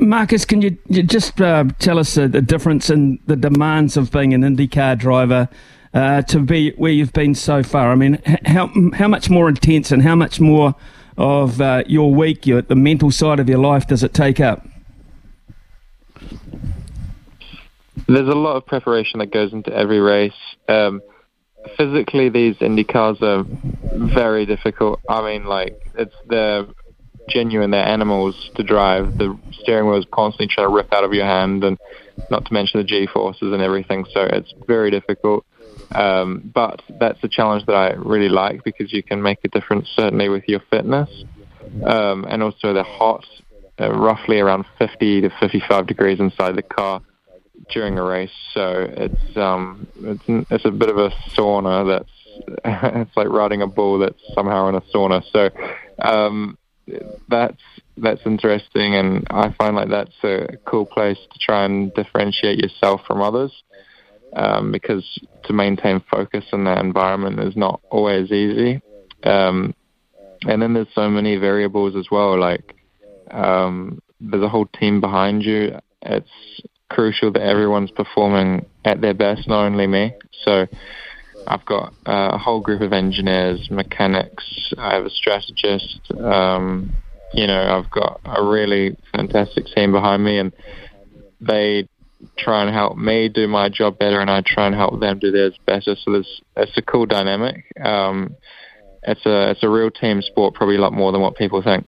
Marcus, can you, you just uh, tell us uh, the difference in the demands of being an IndyCar driver uh, to be where you've been so far? I mean, how how much more intense and how much more of uh, your week, your, the mental side of your life, does it take up? There's a lot of preparation that goes into every race. Um, physically, these Indy cars are very difficult. I mean, like it's the genuine. They're animals to drive. The steering wheel is constantly trying to rip out of your hand, and not to mention the G forces and everything. So it's very difficult. Um, but that's a challenge that I really like because you can make a difference certainly with your fitness, um, and also the hot, uh, roughly around 50 to 55 degrees inside the car during a race. So it's um, it's it's a bit of a sauna. That's it's like riding a bull that's somehow in a sauna. So um, that's that's interesting, and I find like that's a cool place to try and differentiate yourself from others. Um, because to maintain focus in that environment is not always easy. Um, and then there's so many variables as well. Like um, there's a whole team behind you. It's crucial that everyone's performing at their best, not only me. So I've got a whole group of engineers, mechanics. I have a strategist. Um, you know, I've got a really fantastic team behind me, and they try and help me do my job better, and I try and help them do theirs better. So there's it's a cool dynamic. Um, it's a it's a real team sport, probably a lot more than what people think.